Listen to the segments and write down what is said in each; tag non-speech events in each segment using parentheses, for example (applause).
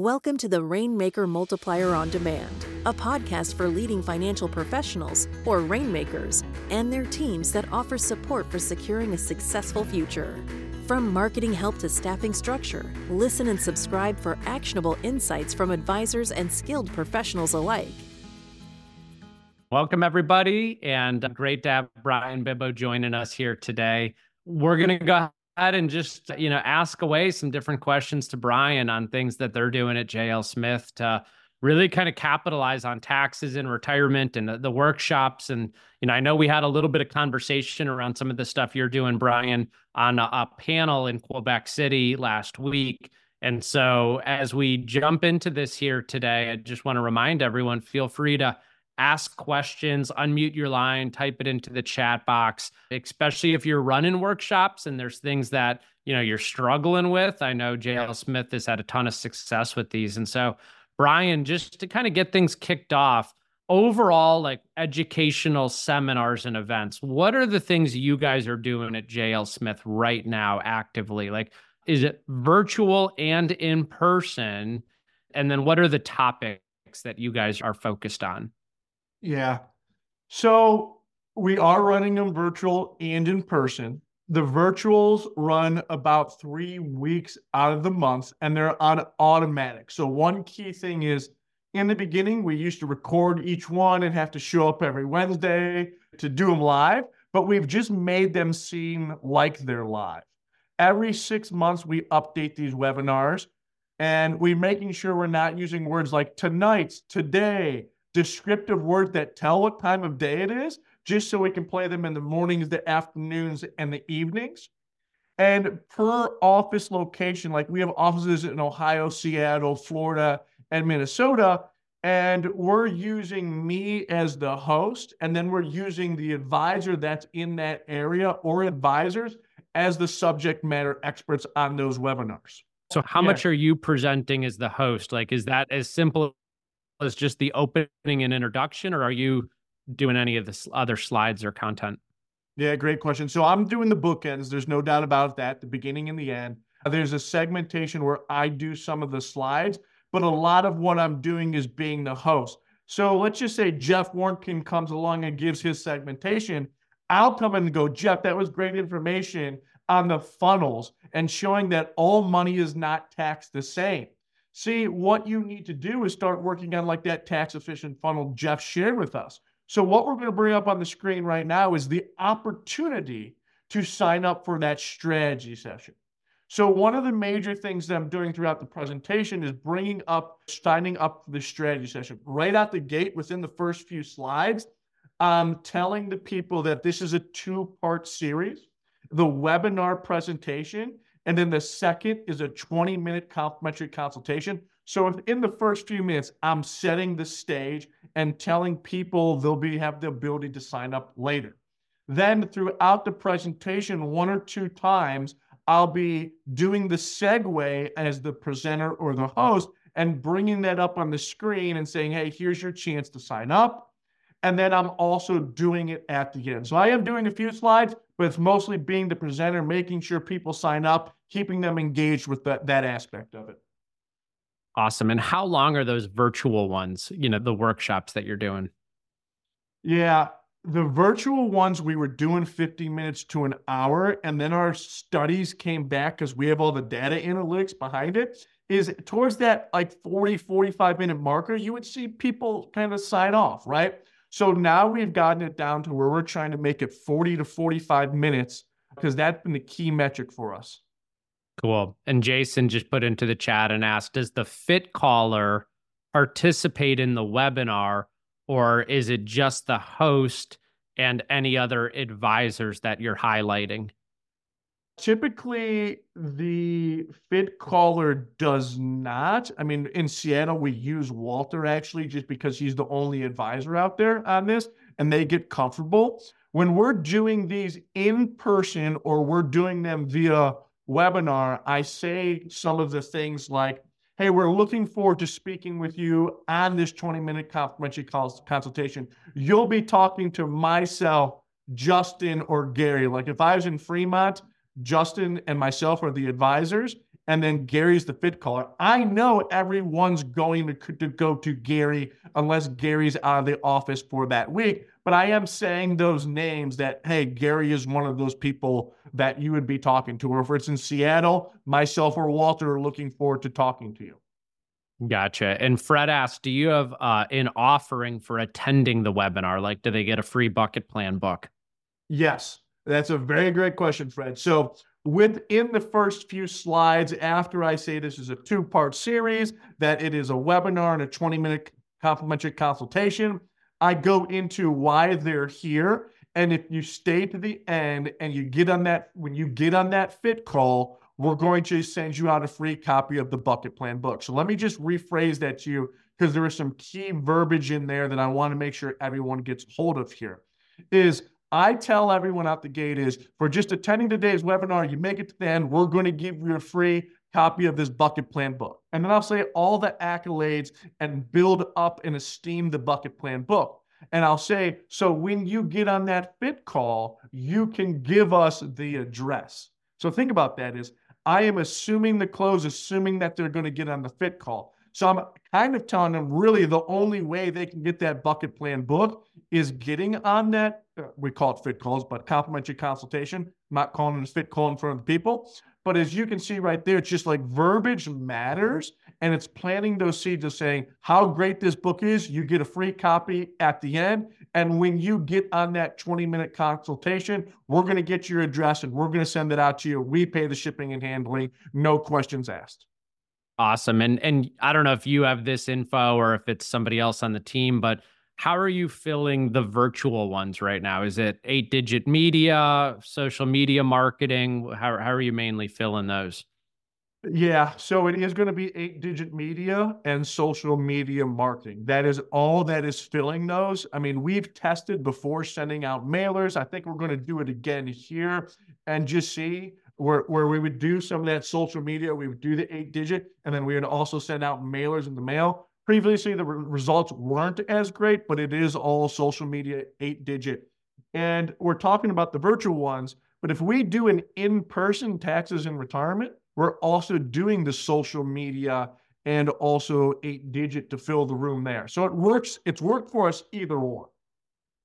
Welcome to the Rainmaker Multiplier on Demand, a podcast for leading financial professionals, or rainmakers, and their teams that offer support for securing a successful future. From marketing help to staffing structure, listen and subscribe for actionable insights from advisors and skilled professionals alike. Welcome, everybody, and great to have Bryan Bibbo joining us here today. We're going to go ahead and just you know ask away some different questions to Bryan on things that they're doing at JL Smith to really kind of capitalize on taxes and retirement and the, the, workshops. And you know, I know we had a little bit of conversation around some of the stuff you're doing, Bryan, on a, a panel in Quebec City last week. And so, as we jump into this here today, I just want to remind everyone: feel free to ask questions, unmute your line, type it into the chat box, especially if you're running workshops and there's things that, you know, you're struggling with. I know JL Smith has had a ton of success with these. And so, Bryan, just to kind of get things kicked off, overall like educational seminars and events, what are the things you guys are doing at JL Smith right now actively? Like is it virtual and in person? And then what are the topics that you guys are focused on? Yeah. So we are running them virtual and in person. The virtuals run about three weeks out of the month and they're on automatic. So, one key thing is in the beginning, we used to record each one and have to show up every Wednesday to do them live, but we've just made them seem like they're live. Every six months, we update these webinars and we're making sure we're not using words like tonight, today, descriptive words that tell what time of day it is, just so we can play them in the mornings, the afternoons, and the evenings. And per office location, like we have offices in Ohio, Seattle, Florida, and Minnesota, and we're using me as the host, and then we're using the advisor that's in that area or advisors as the subject matter experts on those webinars. So, how yeah. much are you presenting as the host? Like, is that as simple as just the opening and introduction, or are you doing any of the other slides or content? Yeah, great question. So I'm doing the bookends. There's no doubt about that, the beginning and the end. There's a segmentation where I do some of the slides, but a lot of what I'm doing is being the host. So let's just say Jeff Warnkin comes along and gives his segmentation. I'll come in and go, Jeff, that was great information on the funnels and showing that all money is not taxed the same. See, what you need to do is start working on like that tax efficient funnel Jeff shared with us. So, what we're going to bring up on the screen right now is the opportunity to sign up for that strategy session. So, one of the major things that I'm doing throughout the presentation is bringing up signing up for the strategy session. Right out the gate, within the first few slides, I'm telling the people that this is a two part series. The webinar presentation and then the second is a 20 minute complimentary consultation. So in the first few minutes, I'm setting the stage and telling people they'll be have the ability to sign up later. Then throughout the presentation, one or two times, I'll be doing the segue as the presenter or the host and bringing that up on the screen and saying, hey, here's your chance to sign up. And then I'm also doing it at the end. So I am doing a few slides, but it's mostly being the presenter, making sure people sign up, keeping them engaged with that, that aspect of it. Awesome. And how long are those virtual ones, you know, the workshops that you're doing? Yeah, the virtual ones we were doing 50 minutes to an hour and then our studies came back because we have all the data analytics behind it is towards that like 40 45 minute marker you would see people kind of sign off right so now we've gotten it down to where we're trying to make it 40 to 45 minutes because that's been the key metric for us. Cool. And Jason just put into the chat and asked Does the fit caller participate in the webinar or is it just the host and any other advisors that you're highlighting? Typically, the fit caller does not. I mean, in Seattle, we use Walter actually just because he's the only advisor out there on this and they get comfortable. When we're doing these in person or we're doing them via webinar, I say some of the things like, hey, we're looking forward to speaking with you on this 20 minute complimentary consultation. You'll be talking to myself, Justin, or Gary. Like if I was in Fremont, Justin and myself are the advisors, and then Gary's the fit caller. I know everyone's going to, to go to Gary unless Gary's out of the office for that week. But I am saying those names that, hey, Gary is one of those people that you would be talking to. Or if it's in Seattle, myself or Walter are looking forward to talking to you. Gotcha. And Fred asked, do you have uh, an offering for attending the webinar? Like, do they get a free bucket plan book? Yes, that's a very great question, Fred. So within the first few slides, after I say this is a two-part series, that it is a webinar and a 20-minute complimentary consultation, I go into why they're here. And if you stay to the end and you get on that, when you get on that fit call, we're going to send you out a free copy of the bucket plan book. So let me just rephrase that to you because there is some key verbiage in there that I want to make sure everyone gets hold of here. Is I tell everyone out the gate is for just attending today's webinar, you make it to the end, we're going to give you a free copy of this bucket plan book. And then I'll say all the accolades and build up and esteem the bucket plan book. And I'll say, so when you get on that fit call, you can give us the address. So think about that is I am assuming the close, assuming that they're going to get on the fit call. So I'm kind of telling them really the only way they can get that bucket plan book is getting on that. Uh, we call it fit calls, but complimentary consultation. I'm not calling it a fit call in front of the people. But as you can see right there, it's just like verbiage matters. And it's planting those seeds of saying how great this book is. You get a free copy at the end. And when you get on that 20 minute consultation, we're going to get your address and we're going to send it out to you. We pay the shipping and handling, no questions asked. Awesome. And and I don't know if you have this info or if it's somebody else on the team, but how are you filling the virtual ones right now? Is it eight digit media, social media marketing? How, how are you mainly filling those? Yeah, so it is going to be eight digit media and social media marketing. That is all that is filling those. I mean, we've tested before sending out mailers. I think we're going to do it again here and just see where, where we would do some of that social media. We would do the eight digit and then we would also send out mailers in the mail. Previously, the re- results weren't as great, but it is all social media eight digit. And we're talking about the virtual ones. But if we do an in person taxes and retirement, we're also doing the social media and also eight digit to fill the room there. So it works, it's worked for us either or.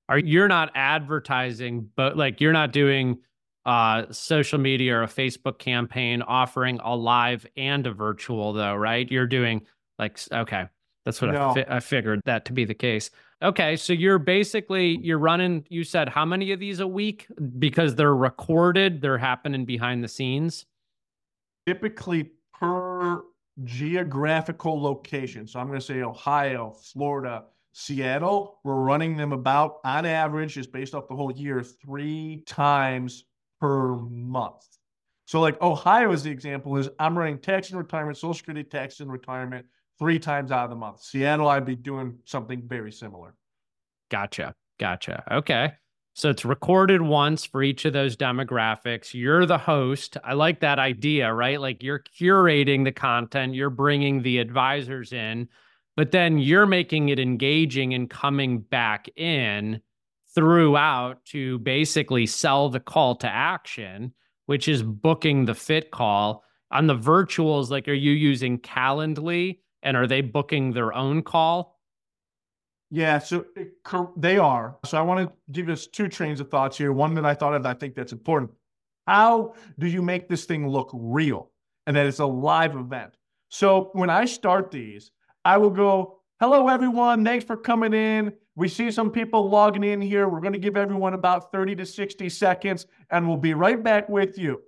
Are you're not advertising, but like you're not doing uh social media or a Facebook campaign offering a live and a virtual though, right? You're doing like okay. That's what no. I, fi- I figured that to be the case. Okay, so you're basically you're running. You said how many of these a week because they're recorded. They're happening behind the scenes. Typically per geographical location. So I'm going to say Ohio, Florida, Seattle. We're running them about on average, just based off the whole year, three times per month. So like Ohio is the example is I'm running tax and retirement, Social Security tax and retirement three times out of the month. Seattle, I'd be doing something very similar. Gotcha. Gotcha. Okay. So it's recorded once for each of those demographics. You're the host. I like that idea, right? Like you're curating the content, you're bringing the advisors in, but then you're making it engaging and coming back in throughout to basically sell the call to action, which is booking the fit call. On the virtuals, like, are you using Calendly? And are they booking their own call? Yeah, so uh, it, they are. So I want to give us two trains of thoughts here. One that I thought of, I think that's important. How do you make this thing look real and that it's a live event? So when I start these, I will go, Hello, everyone. Thanks for coming in. We see some people logging in here. We're going to give everyone about 30 to 60 seconds and we'll be right back with you.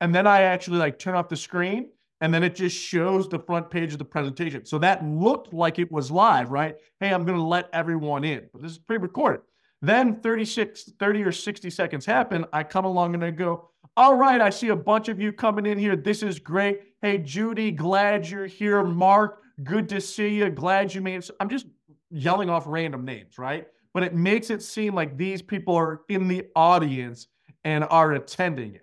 And then I actually like turn off the screen and then it just shows the front page of the presentation. So that looked like it was live, right? Hey, I'm going to let everyone in, but this is pre-recorded. Then 36, 30 or 60 seconds happen. I come along and I go, all right, I see a bunch of you coming in here. This is great. Hey, Judy, glad you're here. Mark, good to see you. Glad you made it. I'm just yelling off random names, right? But it makes it seem like these people are in the audience and are attending it.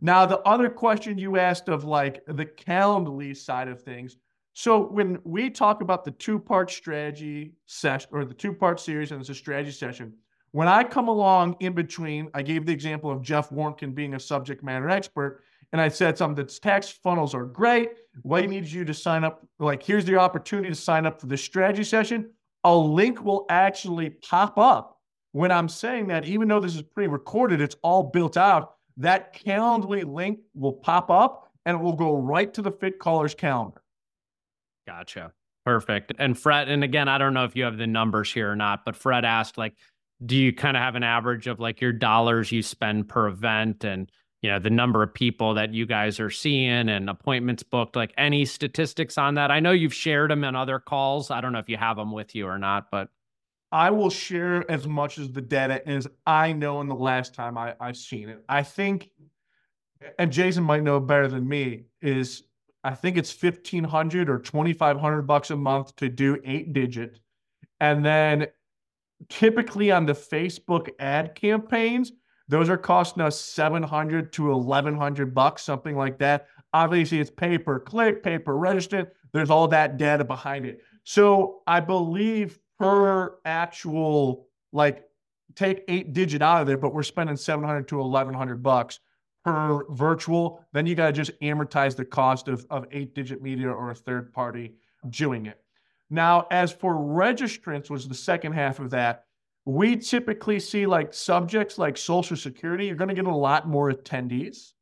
Now, the other question you asked of like the Calendly side of things. So when we talk about the two-part strategy session or the two-part series and it's a strategy session, when I come along in between, I gave the example of Jeff Warnkin being a subject matter expert. and I said something that's tax funnels are great. What need you to sign up. Like, here's the opportunity to sign up for the strategy session. A link will actually pop up when I'm saying that, even though this is pre recorded, it's all built out. That Calendly link will pop up and it will go right to the Fit Callers calendar. Gotcha. Perfect. And Fred, and again, I don't know if you have the numbers here or not, but Fred asked, like, do you kind of have an average of like your dollars you spend per event and you know the number of people that you guys are seeing and appointments booked like any statistics on that i know you've shared them in other calls i don't know if you have them with you or not but i will share as much as the data as i know in the last time I, i've seen it i think and jason might know better than me is i think it's 1500 or 2500 bucks a month to do eight digit and then typically on the facebook ad campaigns those are costing us 700 to 1100 bucks, something like that. Obviously, it's pay per click, pay per register. There's all that data behind it. So I believe per actual, like, take eight digit out of there, but we're spending 700 to 1100 bucks per virtual. Then you got to just amortize the cost of, of eight digit media or a third party doing it. Now, as for registrants, was the second half of that we typically see like subjects like Social Security, you're going to get a lot more attendees.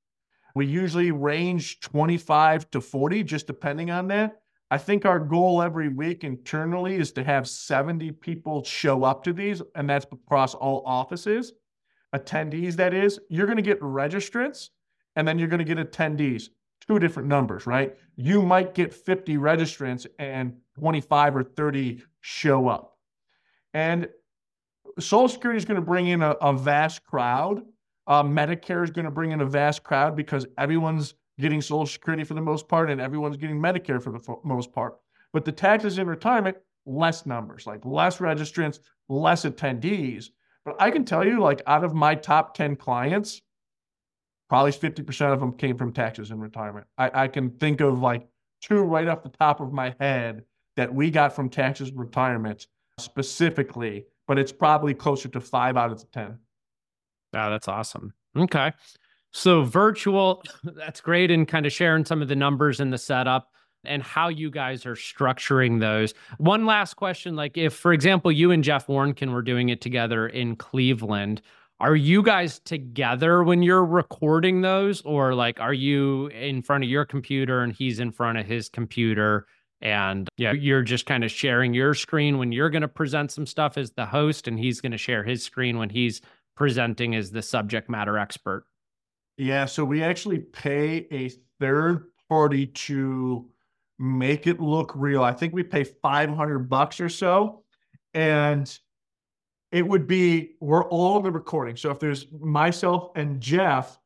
We usually range 25 to 40, just depending on that. I think our goal every week internally is to have 70 people show up to these, and that's across all offices. Attendees, that is. You're going to get registrants, and then you're going to get attendees. Two different numbers, right? You might get 50 registrants and 25 or 30 show up. And Social Security is going to bring in a, a vast crowd. Uh, Medicare is going to bring in a vast crowd because everyone's getting Social Security for the most part and everyone's getting Medicare for the most part. But the taxes in retirement, less numbers, like less registrants, less attendees. But I can tell you, like out of my top 10 clients, probably 50% of them came from taxes in retirement. I, I can think of like two right off the top of my head that we got from taxes retirement specifically but it's probably closer to five out of the 10. Yeah, that's awesome. Okay. So virtual, (laughs) that's great. And kind of sharing some of the numbers in the setup and how you guys are structuring those. One last question like, if, for example, you and Jeff Warnkin were doing it together in Cleveland, are you guys together when you're recording those? Or like, are you in front of your computer and he's in front of his computer? and yeah you're just kind of sharing your screen when you're going to present some stuff as the host and he's going to share his screen when he's presenting as the subject matter expert yeah so we actually pay a third party to make it look real i think we pay 500 bucks or so and it would be we're all in the recording so if there's myself and jeff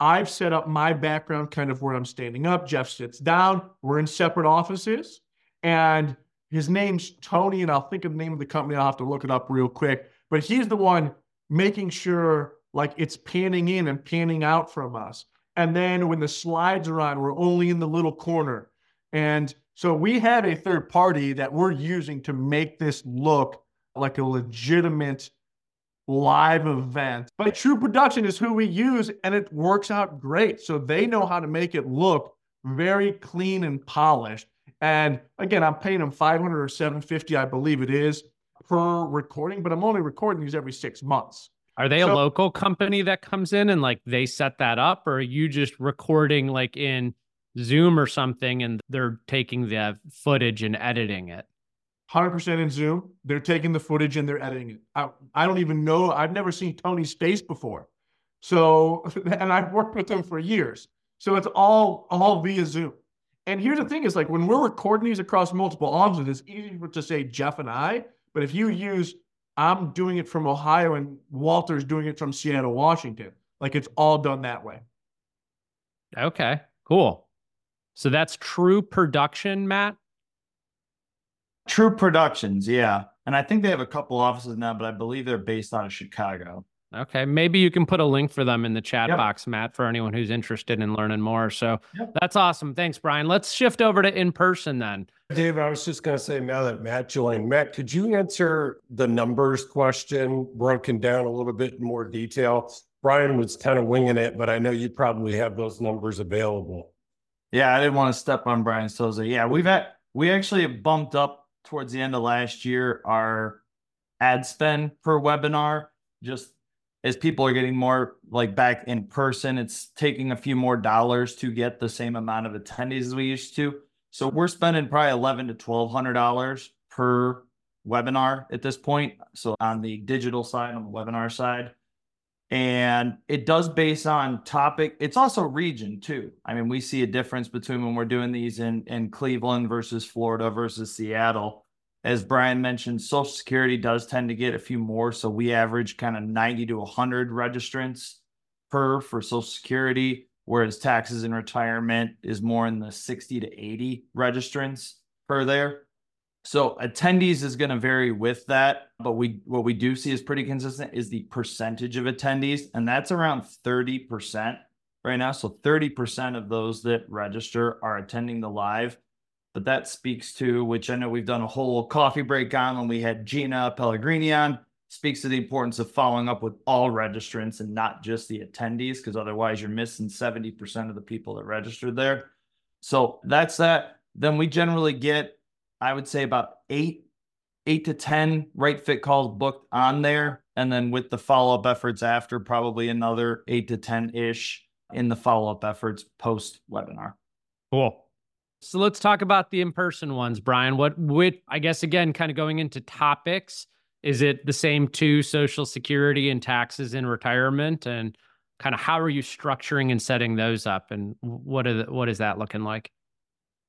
I've set up my background kind of where I'm standing up. Jeff sits down. We're in separate offices. And his name's Tony, and I'll think of the name of the company. I'll have to look it up real quick. But he's the one making sure like it's panning in and panning out from us. And then when the slides are on, we're only in the little corner. And so we have a third party that we're using to make this look like a legitimate live event. But True Production is who we use, and it works out great. So they know how to make it look very clean and polished. And again, I'm paying them 500 or 750, I believe it is, per recording, but I'm only recording these every six months. Are they so, a local company that comes in and like they set that up, or are you just recording like in Zoom or something and they're taking the footage and editing it? 100% in Zoom. They're taking the footage and they're editing it. I, I don't even know. I've never seen Tony's face before. So, (laughs) and I've worked with him for years. So it's all all via Zoom. And here's the thing is like when we're recording these across multiple offices, it's easy to say Jeff and I, but if you use I'm doing it from Ohio and Walter's doing it from Seattle, Washington, like it's all done that way. Okay, cool. So that's true production, Matt. True Productions, yeah. And I think they have a couple offices now, but I believe they're based out of Chicago. Okay. Maybe you can put a link for them in the chat yep. box, Matt, for anyone who's interested in learning more. So yep. that's awesome. Thanks, Bryan. Let's shift over to in person then. Dave, I was just going to say now that Matt joined, Matt, could you answer the numbers question broken down a little bit more detail? Bryan was kind of winging it, but I know you probably have those numbers available. Yeah, I didn't want to step on Bryan's toes. Yeah, we've had we actually bumped up towards the end of last year our ad spend per webinar just as people are getting more like back in person it's taking a few more dollars to get the same amount of attendees as we used to. So we're spending probably 11 to 1200 dollars per webinar at this point so on the digital side on the webinar side. And it does base on topic it's also region too. I mean we see a difference between when we're doing these in in cleveland versus florida versus seattle as bryan mentioned social security does tend to get a few more so we average kind of 90 to 100 registrants per for social security whereas taxes and retirement is more in the 60 to 80 registrants per there so attendees is going to vary with that, but we what we do see is pretty consistent is the percentage of attendees, and that's around 30% right now. So 30% of those that register are attending the live. But that speaks to, which I know we've done a whole coffee break on when we had Gina Pellegrini on, speaks to the importance of following up with all registrants and not just the attendees, because otherwise you're missing 70% of the people that registered there. So that's that. Then we generally get I would say about eight, eight to 10 right fit calls booked on there. And then with the follow up efforts after, probably another eight to 10 ish in the follow up efforts post webinar. Cool. So let's talk about the in person ones, Bryan. What would, I guess, again, kind of going into topics, is it the same to social security and taxes in retirement? And kind of how are you structuring and setting those up? And what, are the, what is that looking like?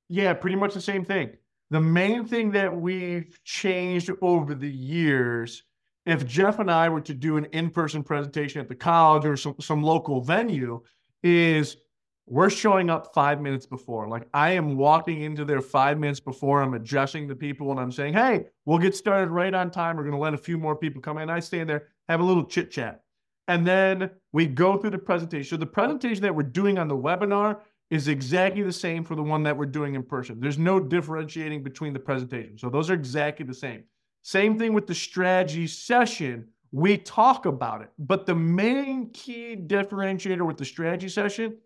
Yeah, pretty much the same thing. The main thing that we've changed over the years, if Jeff and I were to do an in-person presentation at the college or some, some local venue, is we're showing up five minutes before. Like I am walking into there five minutes before. I'm addressing the people and I'm saying, hey, we'll get started right on time. We're going to let a few more people come in. I stand there, have a little chit chat. And then we go through the presentation. So the presentation that we're doing on the webinar is exactly the same for the one that we're doing in person. There's no differentiating between the presentations. So those are exactly the same. Same thing with the strategy session. We talk about it, but the main key differentiator with the strategy session,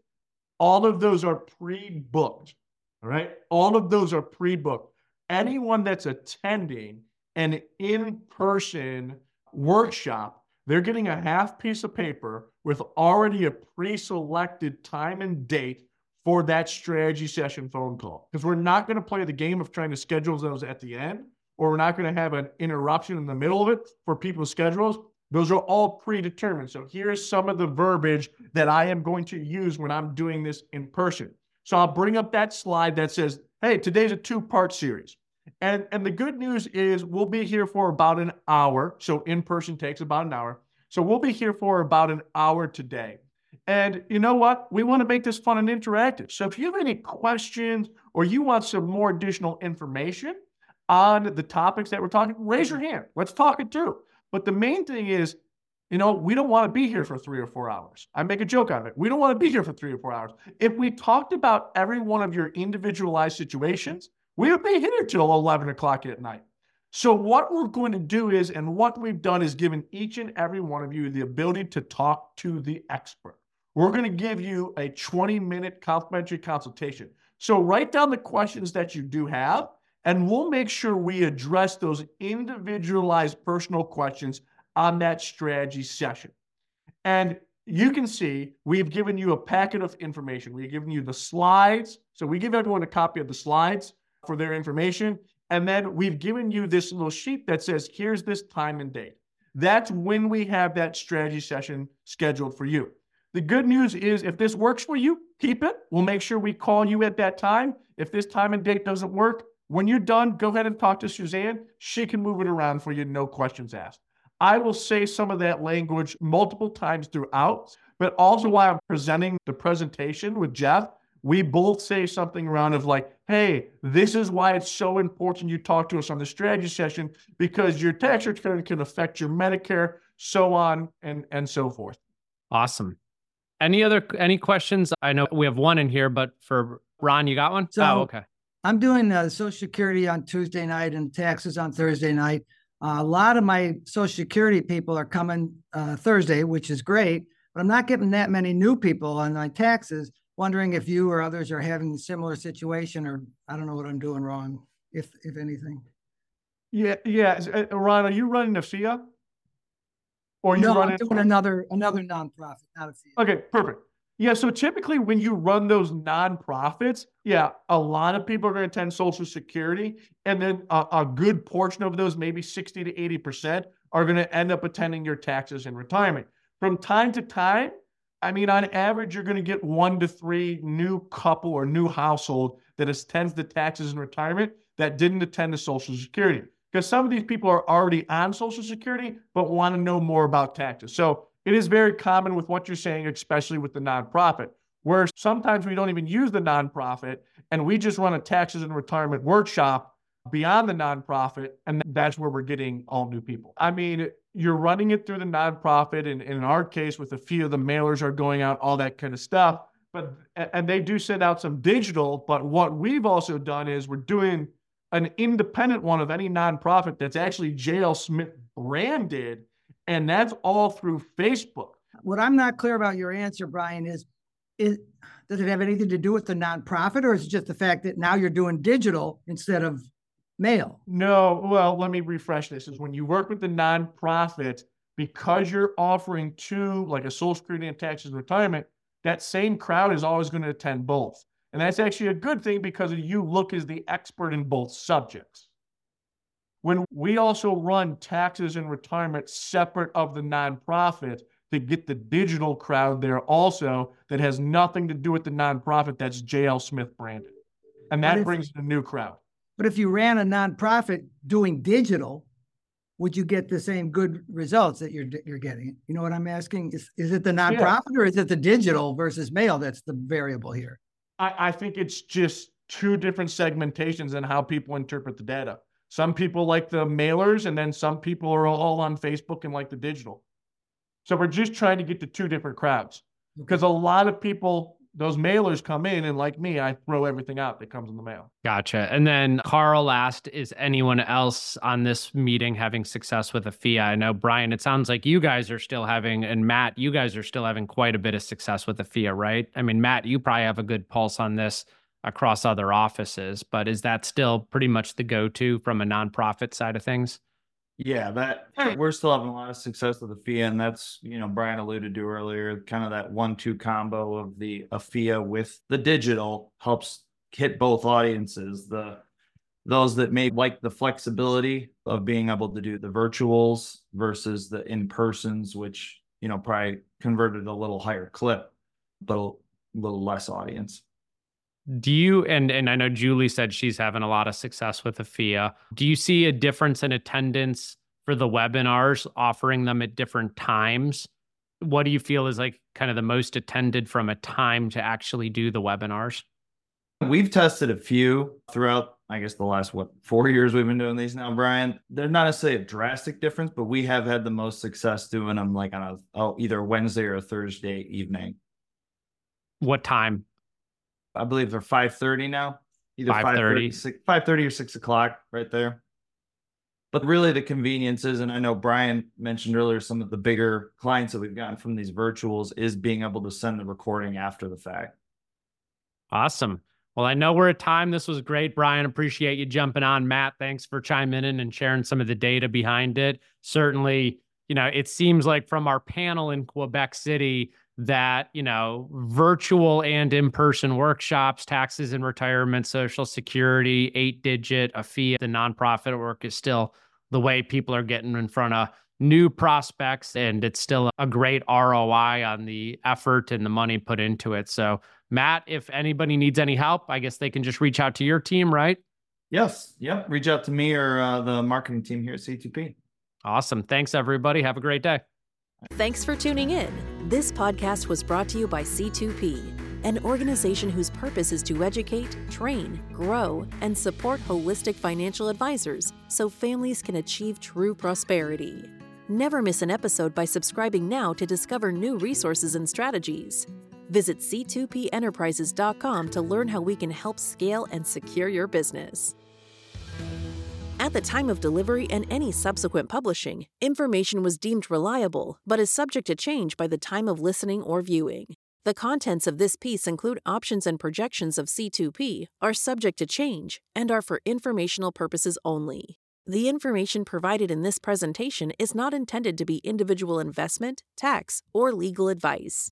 all of those are pre-booked. All right. All of those are pre-booked. Anyone that's attending an in-person workshop, they're getting a half piece of paper with already a pre-selected time and date for that strategy session phone call because we're not going to play the game of trying to schedule those at the end or we're not going to have an interruption in the middle of it for people's schedules. Those are all predetermined. So here's some of the verbiage that I am going to use when I'm doing this in person. So I'll bring up that slide that says, hey, today's a two part series. And, and the good news is we'll be here for about an hour. So in person takes about an hour. So we'll be here for about an hour today. And you know what? We want to make this fun and interactive. So if you have any questions or you want some more additional information on the topics that we're talking, raise your hand. Let's talk it through. But the main thing is, you know, we don't want to be here for three or four hours. I make a joke out of it. We don't want to be here for three or four hours. If we talked about every one of your individualized situations, we would be here till 11 o'clock at night. So, what we're going to do is, and what we've done is given each and every one of you the ability to talk to the expert. We're going to give you a 20 minute complimentary consultation. So write down the questions that you do have, and we'll make sure we address those individualized personal questions on that strategy session. And you can see we've given you a packet of information. We've given you the slides. So we give everyone a copy of the slides for their information. And then we've given you this little sheet that says, here's this time and date. That's when we have that strategy session scheduled for you. The good news is if this works for you, keep it. We'll make sure we call you at that time. If this time and date doesn't work, when you're done, go ahead and talk to Suzanne. She can move it around for you, no questions asked. I will say some of that language multiple times throughout, but also while I'm presenting the presentation with Jeff, we both say something around of like, hey, this is why it's so important you talk to us on the strategy session because your tax return can affect your Medicare, so on and, and so forth. Awesome. Any other any questions? I know we have one in here, but for Ron, you got one? So, oh, okay. I'm doing uh, Social Security on Tuesday night and taxes on Thursday night. Uh, a lot of my Social Security people are coming uh, Thursday, which is great. but I'm not getting that many new people on my taxes. Wondering if you or others are having a similar situation, or I don't know what I'm doing wrong, if if anything. Yeah, yeah. Uh, Ron, are you running AFEA? Or you No, I'm running? doing another another nonprofit, not AFEA. Okay, perfect. Yeah, so typically when you run those nonprofits, yeah, a lot of people are going to attend Social Security, and then a, a good portion of those, maybe 60 to 80%, are going to end up attending your taxes in retirement. From time to time, I mean, on average, you're going to get one to three new couple or new household that attends the taxes in retirement that didn't attend the Social Security. Because some of these people are already on Social Security, but want to know more about taxes. So it is very common with what you're saying, especially with the nonprofit, where sometimes we don't even use the nonprofit and we just run a taxes and retirement workshop beyond the nonprofit. And that's where we're getting all new people. I mean, you're running it through the nonprofit. And, in our case, with a few of the mailers are going out, all that kind of stuff. But, and they do send out some digital. But what we've also done is we're doing an independent one of any nonprofit that's actually JL Smith branded and that's all through Facebook. What I'm not clear about your answer, Bryan, is is does it have anything to do with the nonprofit, or is it just the fact that now you're doing digital instead of mail? No, well, let me refresh this. Is when you work with the nonprofit, because you're offering to like a Social Security and taxes retirement, that same crowd is always going to attend both. And that's actually a good thing because you look as the expert in both subjects. When we also run taxes and retirement separate of the nonprofit to get the digital crowd there also that has nothing to do with the nonprofit that's JL Smith branded. And that if- brings in a new crowd. But if you ran a nonprofit doing digital, would you get the same good results that you're you're getting? You know what I'm asking? Is is it the nonprofit or is it the digital versus mail that's the variable here? I, I think it's just two different segmentations and how people interpret the data. Some people like the mailers, and then some people are all on Facebook and like the digital. So we're just trying to get to two different crowds because a lot of people, those mailers come in, and like me, I throw everything out that comes in the mail. Gotcha. And then Carl asked, is anyone else on this meeting having success with AFEA? I know, Bryan, it sounds like you guys are still having, and Matt, you guys are still having quite a bit of success with the FIA, right? I mean, Matt, you probably have a good pulse on this across other offices, but is that still pretty much the go to from a nonprofit side of things? Yeah, that hmm. we're still having a lot of success with the FIA, and that's you know Bryan alluded to earlier, kind of that one-two combo of the AFEA with the digital helps hit both audiences. The those that may like the flexibility of being able to do the virtuals versus the in persons, which you know probably converted a little higher clip, but a little less audience. Do you and and I know Julie said she's having a lot of success with the FIA. Do you see a difference in attendance for the webinars, offering them at different times? What do you feel is like kind of the most attended from a time to actually do the webinars? We've tested a few throughout, I guess, the last what four years we've been doing these now, Bryan. They're not necessarily a drastic difference, but we have had the most success doing them like on a oh either Wednesday or Thursday evening. What time? I believe they're five thirty now, either 5:30. five thirty or six o'clock, right there. But really, the conveniences, and I know Bryan mentioned earlier, some of the bigger clients that we've gotten from these virtuals is being able to send the recording after the fact. Awesome. Well, I know we're at time. This was great, Bryan. Appreciate you jumping on. Matt, thanks for chiming in and sharing some of the data behind it. Certainly, you know, it seems like from our panel in Quebec City that, you know, virtual and in person workshops, taxes and retirement, social security, eight digit, AFEA, the nonprofit work is still the way people are getting in front of new prospects. And it's still a great ROI on the effort and the money put into it. So, Matt, if anybody needs any help, I guess they can just reach out to your team, right? Yes, yep. Reach out to me or uh, the marketing team here at C2P. Awesome. Thanks, everybody. Have a great day. Thanks for tuning in. This podcast was brought to you by C2P, an organization whose purpose is to educate, train, grow, and support holistic financial advisors so families can achieve true prosperity. Never miss an episode by subscribing now to discover new resources and strategies. Visit c2penterprises.com to learn how we can help scale and secure your business. At the time of delivery and any subsequent publishing, information was deemed reliable but is subject to change by the time of listening or viewing. The contents of this piece include options and projections of C2P, are subject to change, and are for informational purposes only. The information provided in this presentation is not intended to be individual investment, tax, or legal advice.